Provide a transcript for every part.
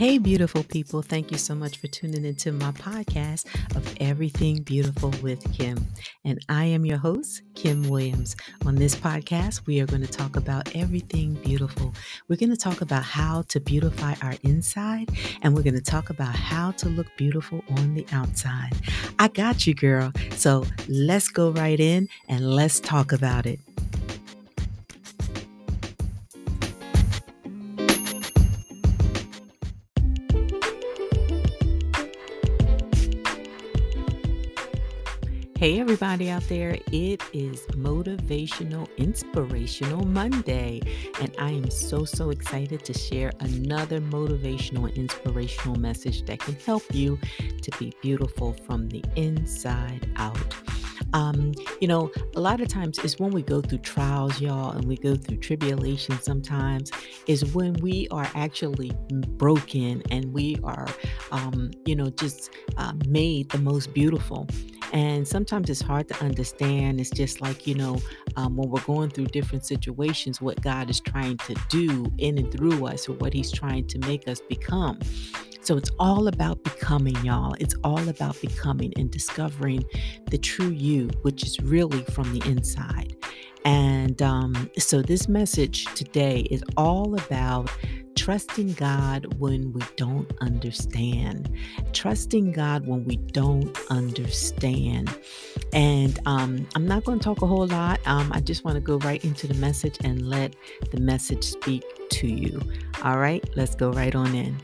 Hey, beautiful people. Thank you so much for tuning into my podcast of Everything Beautiful with Kim. And I am your host, Kim Williams. On this podcast, we are going to talk about everything beautiful. We're going to talk about how to beautify our inside, and we're going to talk about how to look beautiful on the outside. I got you, girl. So let's go right in and let's talk about it. Everybody out there, it is Motivational Inspirational Monday, and I am so, so excited to share another motivational, inspirational message that can help you to be beautiful from the inside out. Um, you know, a lot of times is when we go through trials, y'all, and we go through tribulation sometimes, is when we are actually broken and we are, um, you know, just uh, made the most beautiful. And sometimes it's hard to understand. It's just like, you know, um, when we're going through different situations, what God is trying to do in and through us or what He's trying to make us become. So it's all about becoming, y'all. It's all about becoming and discovering the true you, which is really from the inside. And um, so this message today is all about trusting God when we don't understand. Trusting God when we don't understand. And um, I'm not going to talk a whole lot. Um, I just want to go right into the message and let the message speak to you. All right, let's go right on in.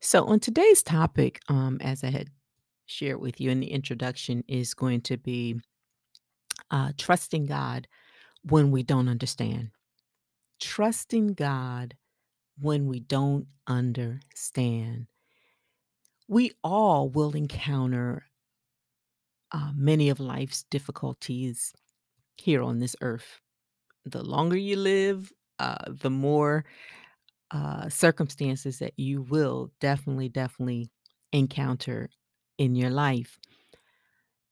So, on today's topic, um, as I had shared with you in the introduction, is going to be uh, trusting God when we don't understand. Trusting God when we don't understand. We all will encounter uh, many of life's difficulties here on this earth. The longer you live, uh, the more uh, circumstances that you will definitely, definitely encounter in your life.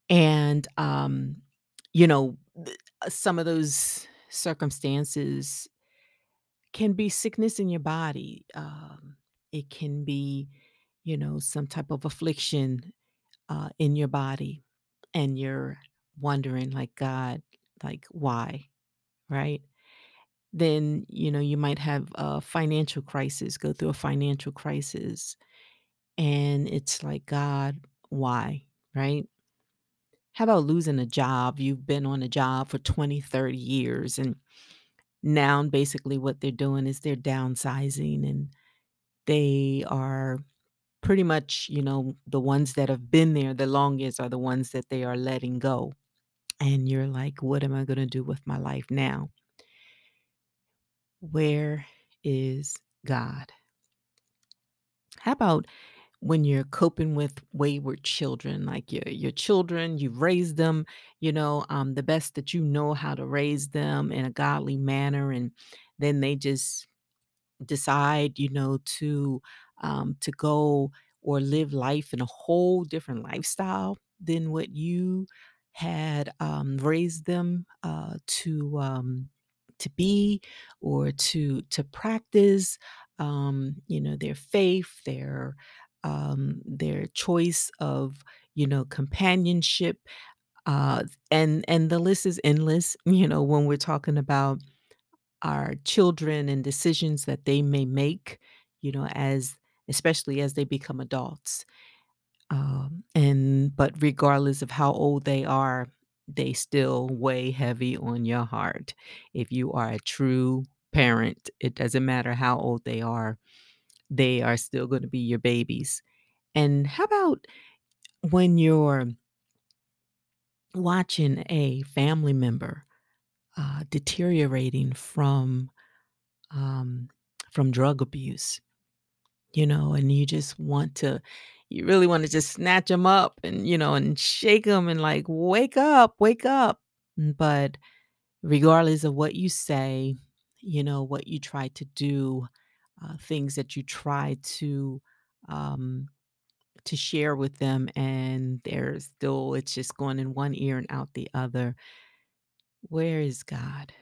And, um, you know, uh, some of those circumstances can be sickness in your body. Um, it can be, you know, some type of affliction uh, in your body. And you're wondering, like, God, like, why? Right? then you know you might have a financial crisis go through a financial crisis and it's like god why right? How about losing a job? You've been on a job for 20, 30 years and now basically what they're doing is they're downsizing and they are pretty much you know the ones that have been there the longest are the ones that they are letting go. And you're like what am i going to do with my life now? Where is god? How about when you're coping with wayward children, like your your children, you've raised them, you know, um, the best that you know how to raise them in a godly manner, and then they just decide, you know, to um, to go or live life in a whole different lifestyle than what you had um, raised them uh, to um, to be or to to practice. Um, you know, their faith, their um, their choice of you know companionship, uh, and and the list is endless. You know, when we're talking about our children and decisions that they may make, you know, as especially as they become adults. Um, and but regardless of how old they are, they still weigh heavy on your heart. If you are a true parent, it doesn't matter how old they are, they are still going to be your babies. And how about when you're watching a family member uh, deteriorating from um, from drug abuse, you know, and you just want to, you really want to just snatch them up and, you know, and shake them and like, wake up, wake up. Mm, But regardless of what you say, you know, what you try to do, uh, things that you try to, um, to share with them, and they're still, it's just going in one ear and out the other. Where is God?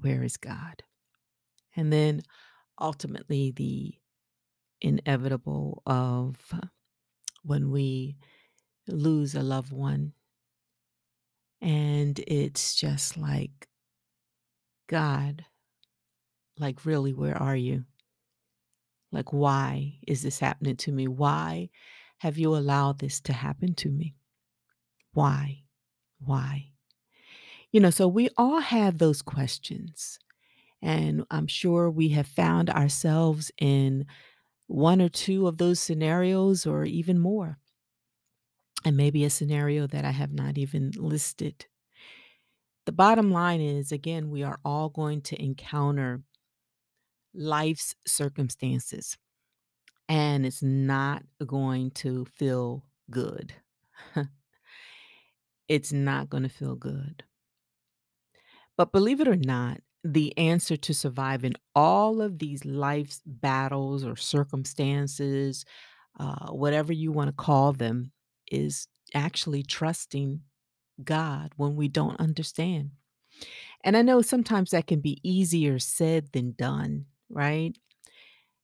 Where is God? And then ultimately the inevitable of when we lose a loved one and it's just like, God, like, really, where are you? Like, why is this happening to me? Why have you allowed this to happen to me? Why? Why? You know, so we all have those questions. And I'm sure we have found ourselves in one or two of those scenarios or even more. And maybe a scenario that I have not even listed. The bottom line is again, we are all going to encounter life's circumstances, and it's not going to feel good. it's not going to feel good. But believe it or not, the answer to surviving all of these life's battles or circumstances, uh, whatever you want to call them, is actually trusting God when we don't understand. And I know sometimes that can be easier said than done, right?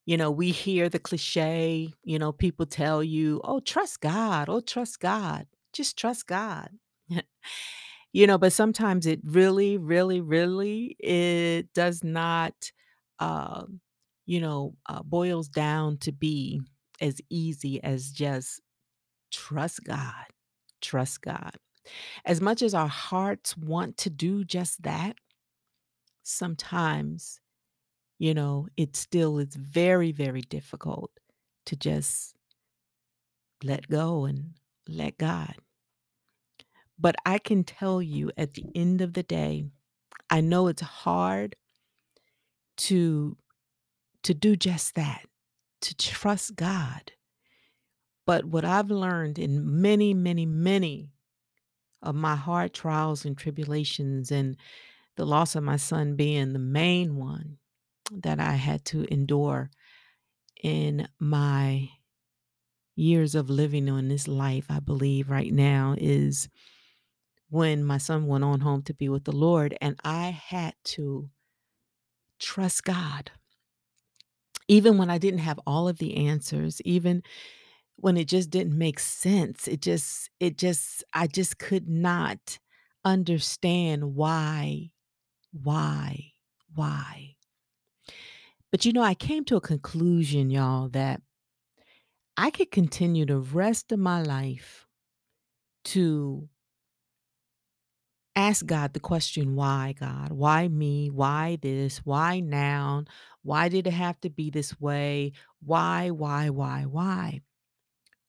You know, we hear the cliche, you know, people tell you, "Oh, trust God. Oh, trust God. Just trust God." You know, but sometimes it really, really, really, it does not, um, you know, uh, boils down to be as easy as just trust God. Trust God. As much as our hearts want to do just that, sometimes, you know, it still is very, very difficult to just let go and let God. But I can tell you at the end of the day, I know it's hard to to do just that, to trust God. But what I've learned in many, many, many of my hard trials and tribulations and the loss of my son being the main one that I had to endure in my years of living on this life, I believe right now is when my son went on home to be with the Lord and I had to trust God. Even when I didn't have all of the answers, even when it just didn't make sense, it just it just I just could not understand why, why, why. But you know, I came to a conclusion, y'all, that I could continue the rest of my life to ask God the question, why, God? Why me? Why this? Why now? Why did it have to be this way? Why, why, why, why?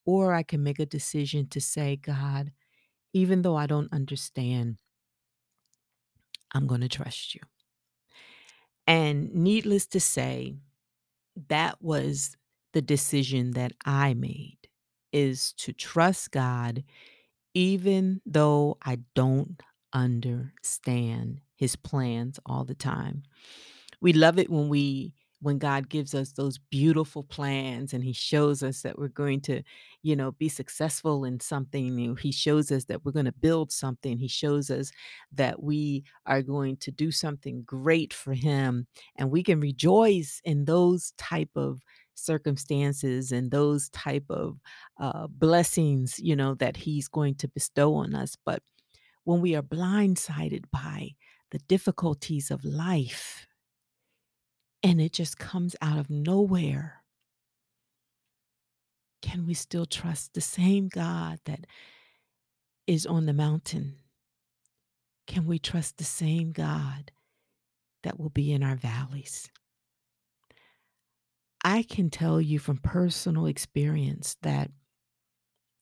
Or I can make a decision to say, God, even though I don't understand, I'm going to trust you. And needless to say, that was the decision that I made is to trust God even though I don't understand his plans all the time. We love it when we when God gives us those beautiful plans and he shows us that we're going to, you know, be successful in something. He shows us that we're going to build something. He shows us that we are going to do something great for him and we can rejoice in those type of circumstances and those type of uh, blessings, you know, that he's going to bestow on us. But when we are blindsided by the difficulties of life, and it just comes out of nowhere. Can we still trust the same God that is on the mountain? Can we trust the same God that will be in our valleys? I can tell you from personal experience that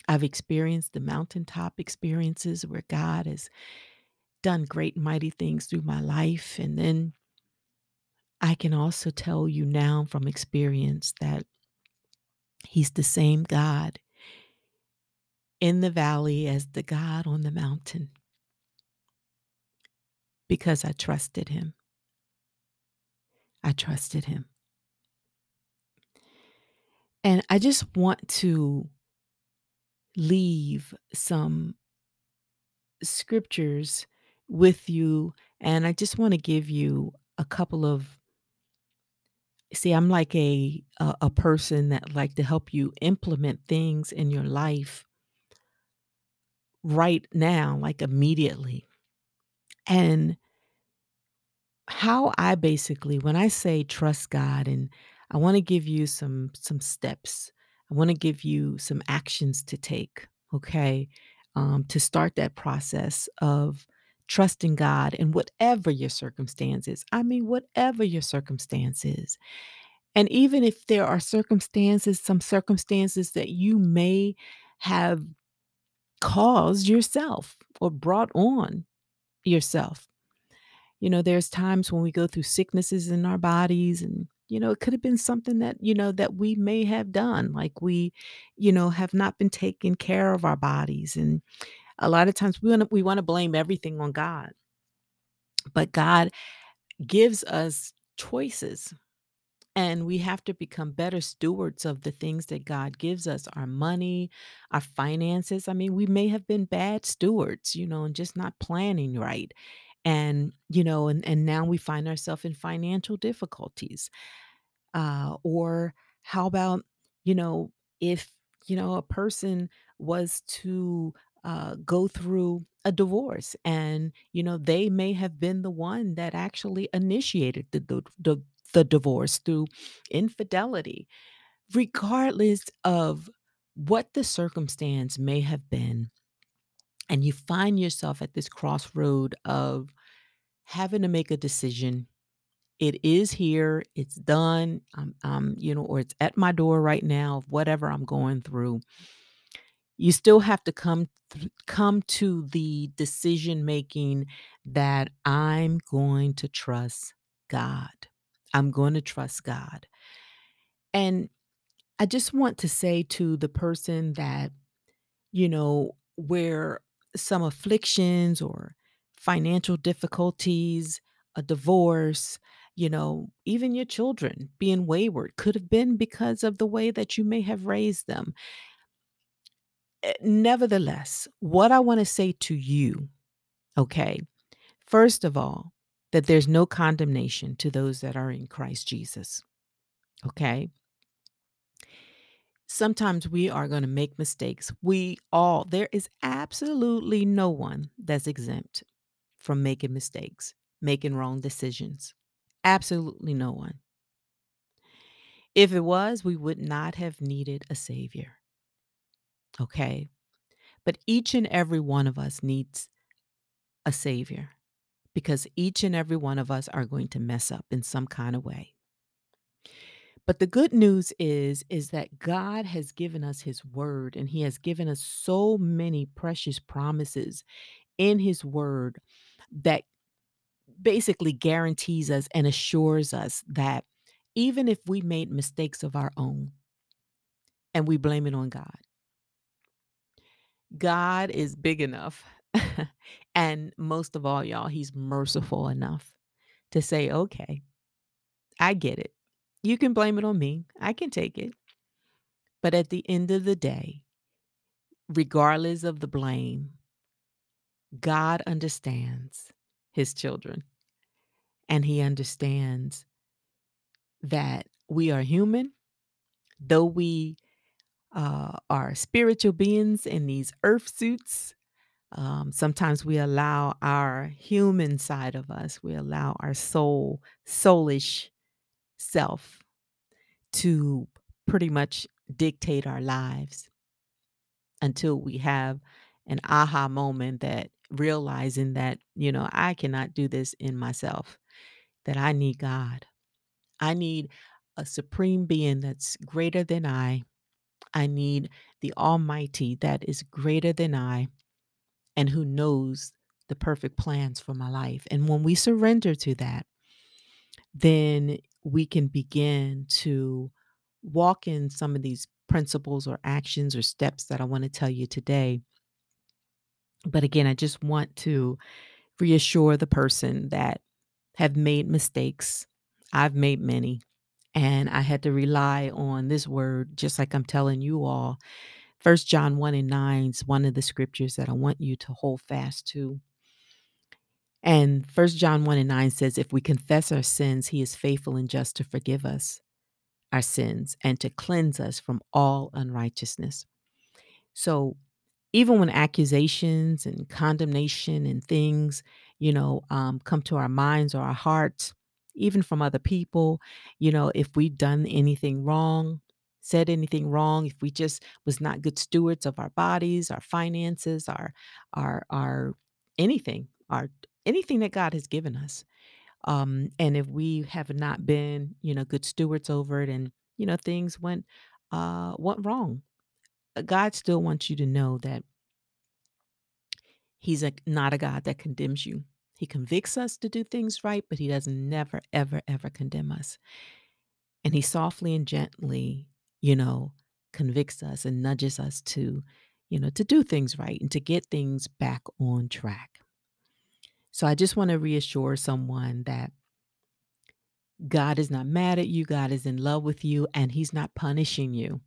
I've experienced the mountaintop experiences where God has done great, mighty things through my life. And then I can also tell you now from experience that He's the same God in the valley as the God on the mountain because I trusted Him. I trusted Him. And I just want to leave some scriptures with you, and I just wanna give you a couple of see, I'm like a a a person that like to help you implement things in your life right now, like immediately. And how I basically when I say trust God and I wanna give you some some steps. I wanna give you some actions to take, okay, um, to start that process of trusting God in whatever your circumstances. I mean, whatever your circumstances. And even if there are circumstances, some circumstances that you may have caused yourself or brought on yourself. You know, there's times when we go through sicknesses in our bodies and, you know, it could have been something that, you know, that we may have done, like we, you know, have not been taking care of our bodies. And a lot of times we want to we want to blame everything on God. But God gives us choices and we have to become better stewards of the things that God gives us, our money, our finances. I mean, we may have been bad stewards, you know, and just not planning right. And, you know, and, and now we find ourselves in financial difficulties. Uh, or how about, you know, if, you know, a person was to uh, go through a divorce and, you know, they may have been the one that actually initiated the, the, the, the divorce through infidelity, regardless of what the circumstance may have been. And you find yourself at this crossroad of having to make a decision it is here, it's done, I'm I'm, you know, or it's at my door right now, whatever I'm going through. You still have to come th come to the decision making that I'm going to trust God. I'm gonna trust God. And I just want to say to the person that you know, where some afflictions or financial difficulties, a divorce, you know, even your children being wayward could have been because of the way that you may have raised them. Eh, Nevertheless, what I want to say to you, okay, first of all, that there's no condemnation to those that are in Christ Jesus, okay? Sometimes we are going to make mistakes. We all, there is absolutely no one that's exempt from making mistakes, making wrong decisions. Absolutely no one. If it was, we would not have needed a savior. Okay. But each and every one of us needs a savior because each and every one of us are going to mess up in some kind of way. But the good news is is that God has given us his word and he has given us so many precious promises in his word that basically guarantees us and assures us that even if we made mistakes of our own and we blame it on God, God is big enough. and most of all, y'all, he's merciful enough to say, okay, I get it. You can blame it on me. I can take it. But at the end of the day, regardless of the blame, God understands his children and he understands that we are human, though we uh, are spiritual beings in these earth suits. Um, sometimes we allow our human side of us, we allow our soul, soulish self to pretty much dictate our lives until we have an aha moment that realizing that, you know, I cannot do this in myself, that I need God. I need a supreme being that's greater than I. I need the Almighty that is greater than I and who knows the perfect plans for my life. And when we surrender to that, then we can begin to walk in some of these principles or actions or steps that I want to tell you today. But again, I just want to reassure the person that have made mistakes. I've made many, and I had to rely on this word, just like I'm telling you all. First John 1 and 9 is one of the scriptures that I want you to hold fast to. And First John 1 and 9 says, If we confess our sins, he is faithful and just to forgive us our sins and to cleanse us from all unrighteousness. So even when accusations and condemnation and things, you know, um, come to our minds or our hearts, even from other people, you know, if we've done anything wrong, said anything wrong, if we just was not good stewards of our bodies, our finances, our our our anything, our anything that God has given us. Um, and if we have not been, you know, good stewards over it and, you know, things went uh went wrong. uh, God still wants you to know that He's a, not a God that condemns you. He convicts us to do things right, but he doesn't never, ever, ever condemn us. And he softly and gently, you know, convicts us and nudges us to, you know, to do things right and to get things back on track. So I just want to reassure someone that God is not mad at you, God is in love with you, and he's not punishing you.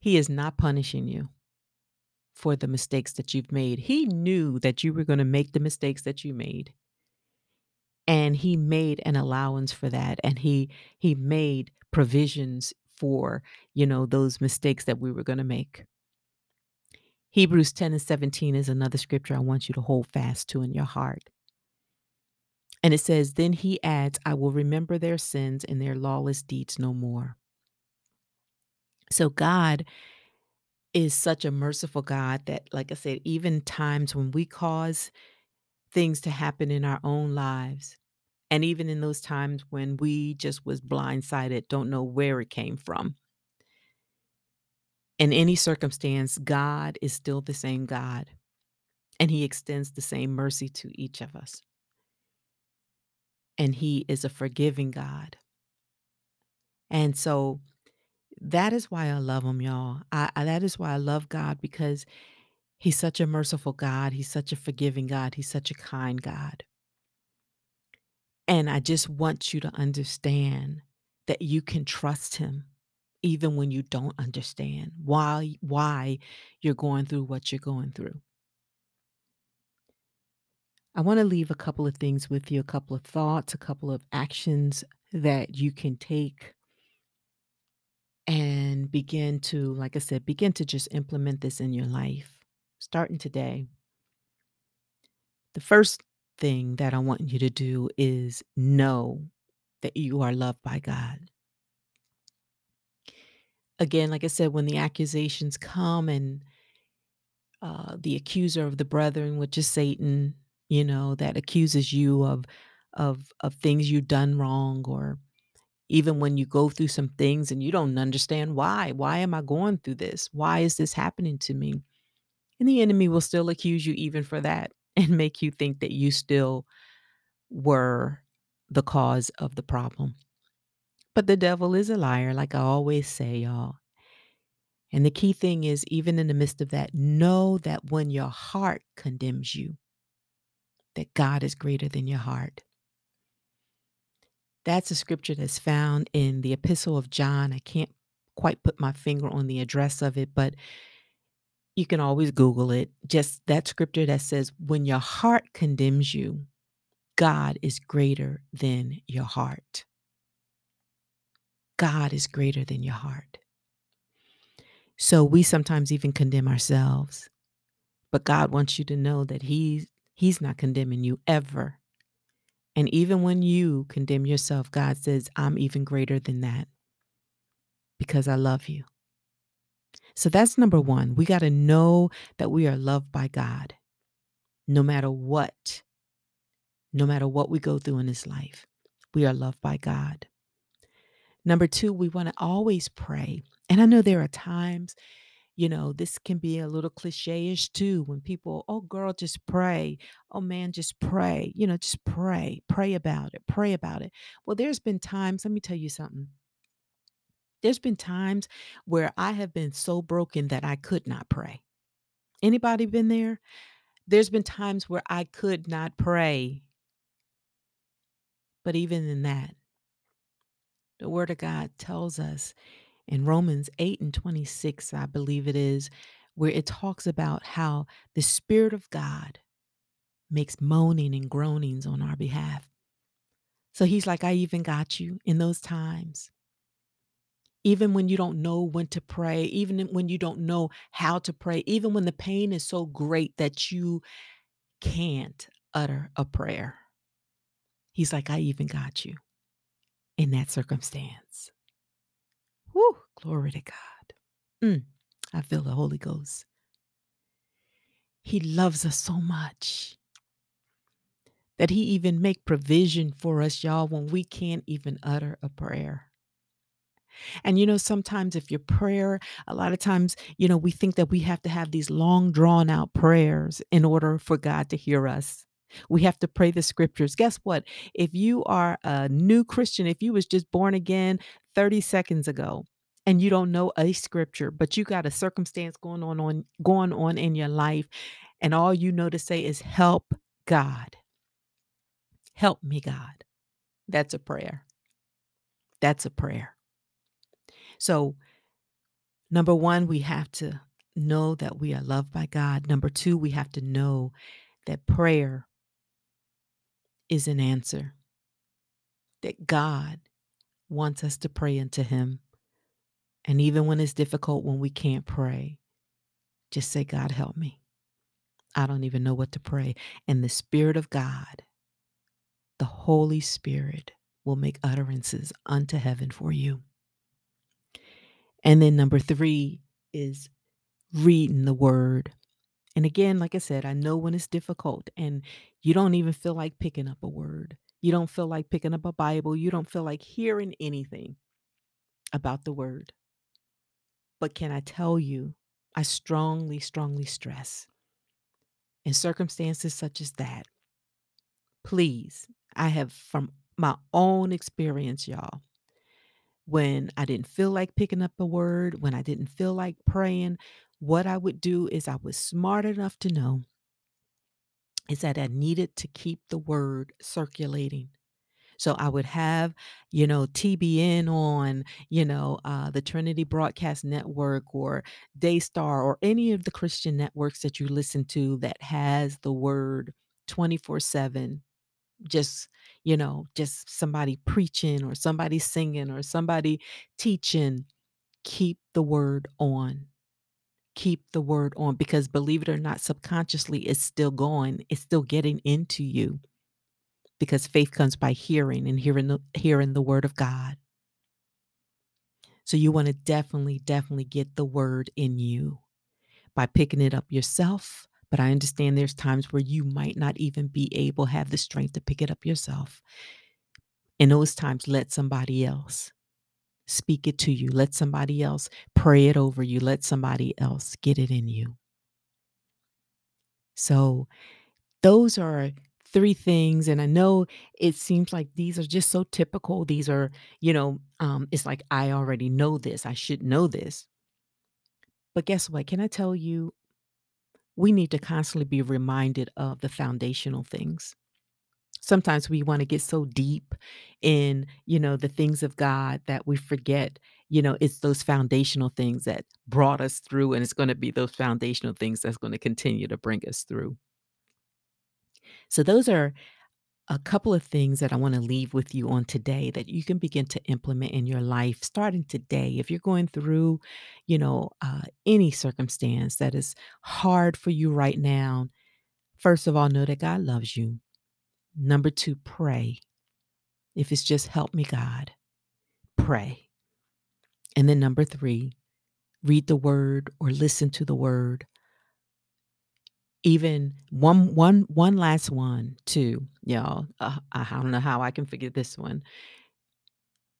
he is not punishing you. For the mistakes that you've made. He knew that you were going to make the mistakes that you made. And he made an allowance for that and he he made provisions for, you know, those mistakes that we were going to make. Hebrews 10 and 17 is another scripture I want you to hold fast to in your heart. And it says, Then he adds, I will remember their sins and their lawless deeds no more. So God is such a merciful God that, like I said, even times when we cause things to happen in our own lives, and even in those times when we just was blindsided, don't know where it came from. In any circumstance, God is still the same God, and He extends the same mercy to each of us. And He is a forgiving God. And so that is why I love Him, y'all. I, I, that is why I love God because He's such a merciful God. He's such a forgiving God. He's such a kind God. And I just want you to understand that you can trust him even when you don't understand why why you're going through what you're going through. I want to leave a couple of things with you, a couple of thoughts, a couple of actions that you can take and begin to, like I said, begin to just implement this in your life starting today. The first thing that I want you to do is know that you are loved by God. Again, like I said, when the accusations come and uh, the accuser of the brethren, which is Satan, you know, that accuses you of of of things you've done wrong, or even when you go through some things and you don't understand why. Why am I going through this? Why is this happening to me? And the enemy will still accuse you even for that and make you think that you still were the cause of the problem. But the devil is a liar, like I always say, y'all. And the key thing is, even in the midst of that, know that when your heart condemns you, that God is greater than your heart. That's a scripture that's found in the Epistle of John. I can't quite put my finger on the address of it, but you can always Google it. Just that scripture that says, when your heart condemns you, God is greater than your heart. God is greater than your heart. So we sometimes even condemn ourselves. But God wants you to know that He's He's not condemning you ever. And even when you condemn yourself, God says, I'm even greater than that because I love you. So that's number one. We got to know that we are loved by God no matter what, no matter what we go through in this life. We are loved by God. Number two, we want to always pray. And I know there are times, you know, this can be a little cliche ish too when people, oh, girl, just pray. Oh, man, just pray. You know, just pray. Pray about it. Pray about it. Well, there's been times, let me tell you something. There's been times where I have been so broken that I could not pray. Anybody been there? There's been times where I could not pray. But even in that, the word of God tells us in Romans 8 and 26, I believe it is, where it talks about how the Spirit of God makes moaning and groanings on our behalf. So he's like, I even got you in those times. Even when you don't know when to pray, even when you don't know how to pray, even when the pain is so great that you can't utter a prayer. He's like, I even got you in that circumstance. Whew, glory to God. Mm, I feel the Holy Ghost. He loves us so much that he even make provision for us y'all when we can't even utter a prayer and you know sometimes if your prayer a lot of times you know we think that we have to have these long drawn out prayers in order for god to hear us we have to pray the scriptures guess what if you are a new christian if you was just born again 30 seconds ago and you don't know a scripture but you got a circumstance going on, on going on in your life and all you know to say is help god Help me, God. That's a prayer. That's a prayer. So, number one, we have to know that we are loved by God. Number two, we have to know that prayer is an answer, that God wants us to pray into Him. And even when it's difficult, when we can't pray, just say, God, help me. I don't even know what to pray. And the Spirit of God the Holy Spirit will make utterances unto heaven for you. And then number three is reading the word. And again, like I said, I know when it's difficult and you don't even feel like picking up a word. You don't feel like picking up a Bible. You don't feel like hearing anything about the word. But can I tell you, I strongly, strongly stress in circumstances such as that, please I have from my own experience, y'all. When I didn't feel like picking up a word, when I didn't feel like praying, what I would do is I was smart enough to know is that I needed to keep the word circulating. So I would have, you know, TBN on, you know, uh, the Trinity Broadcast Network or Daystar or any of the Christian networks that you listen to that has the word 24 7 just you know just somebody preaching or somebody singing or somebody teaching keep the word on keep the word on because believe it or not subconsciously it's still going it's still getting into you because faith comes by hearing and hearing the hearing the word of god so you want to definitely definitely get the word in you by picking it up yourself but I understand there's times where you might not even be able have the strength to pick it up yourself. In those times, let somebody else speak it to you. Let somebody else pray it over you. Let somebody else get it in you. So, those are three things. And I know it seems like these are just so typical. These are, you know, um, it's like I already know this. I should know this. But guess what? Can I tell you we need to constantly be reminded of the foundational things. Sometimes we want to get so deep in, you know, the things of God that we forget, you know, it's those foundational things that brought us through and it's going to be those foundational things that's going to continue to bring us through. So those are a couple of things that I want to leave with you on today that you can begin to implement in your life starting today. If you're going through, you know, uh, any circumstance that is hard for you right now, first of all, know that God loves you. Number two, pray. If it's just help me, God, pray. And then number three, read the word or listen to the word. Even one one one last one too y'all. Uh, i don't know how i can figure this one.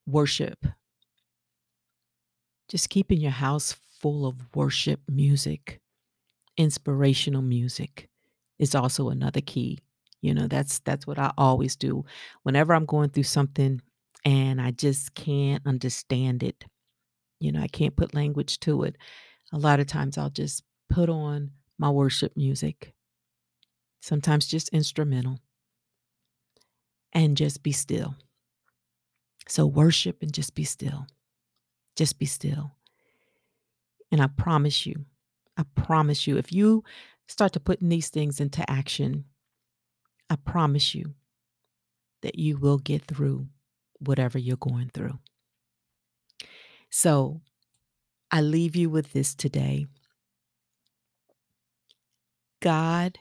Worship. Just keeping your house full of worship music inspirational music is also another key you know that's that's what i always do whenever i'm going through something and i just can't understand it you know i can't put language to it a lot of times i'll just put on my worship music, sometimes just instrumental, and just be still. So worship and just be still. Just be still. And I promise you, I promise you, if you start to put these things into action, I promise you that you will get through whatever you're going through. So I leave you with this today. God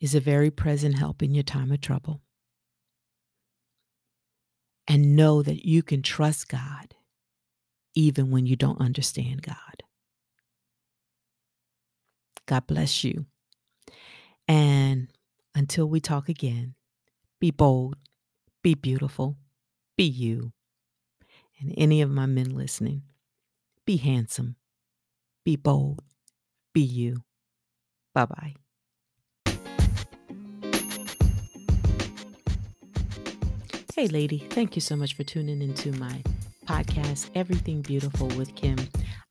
is a very present help in your time of trouble. And know that you can trust God even when you don't understand God. God bless you. And until we talk again, be bold, be beautiful, be you. And any of my men listening, be handsome, be bold, be you. Bye bye. Hey, lady, thank you so much for tuning into my podcast, Everything Beautiful with Kim.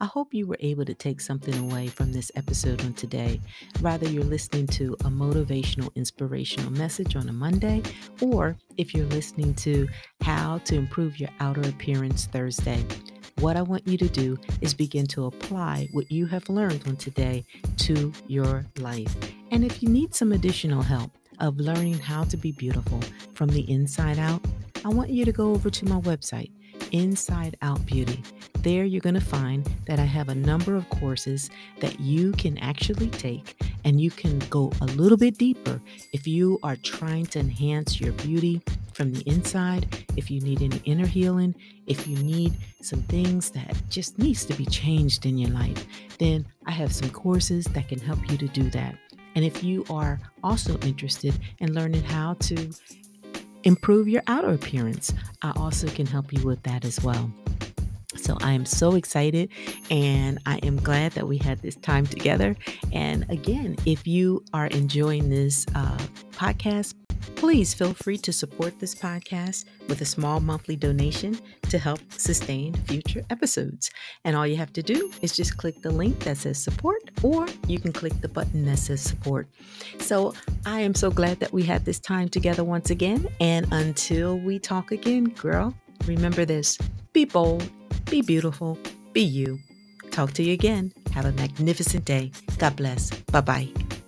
I hope you were able to take something away from this episode on today. Rather, you're listening to a motivational, inspirational message on a Monday, or if you're listening to How to Improve Your Outer Appearance Thursday. What I want you to do is begin to apply what you have learned on today to your life. And if you need some additional help, of learning how to be beautiful from the inside out, I want you to go over to my website, Inside Out Beauty. There, you're going to find that I have a number of courses that you can actually take, and you can go a little bit deeper if you are trying to enhance your beauty from the inside, if you need any inner healing, if you need some things that just needs to be changed in your life, then I have some courses that can help you to do that. And if you are also interested in learning how to improve your outer appearance. I also can help you with that as well. So I am so excited and I am glad that we had this time together. And again, if you are enjoying this uh, podcast, Please feel free to support this podcast with a small monthly donation to help sustain future episodes. And all you have to do is just click the link that says support, or you can click the button that says support. So I am so glad that we had this time together once again. And until we talk again, girl, remember this be bold, be beautiful, be you. Talk to you again. Have a magnificent day. God bless. Bye bye.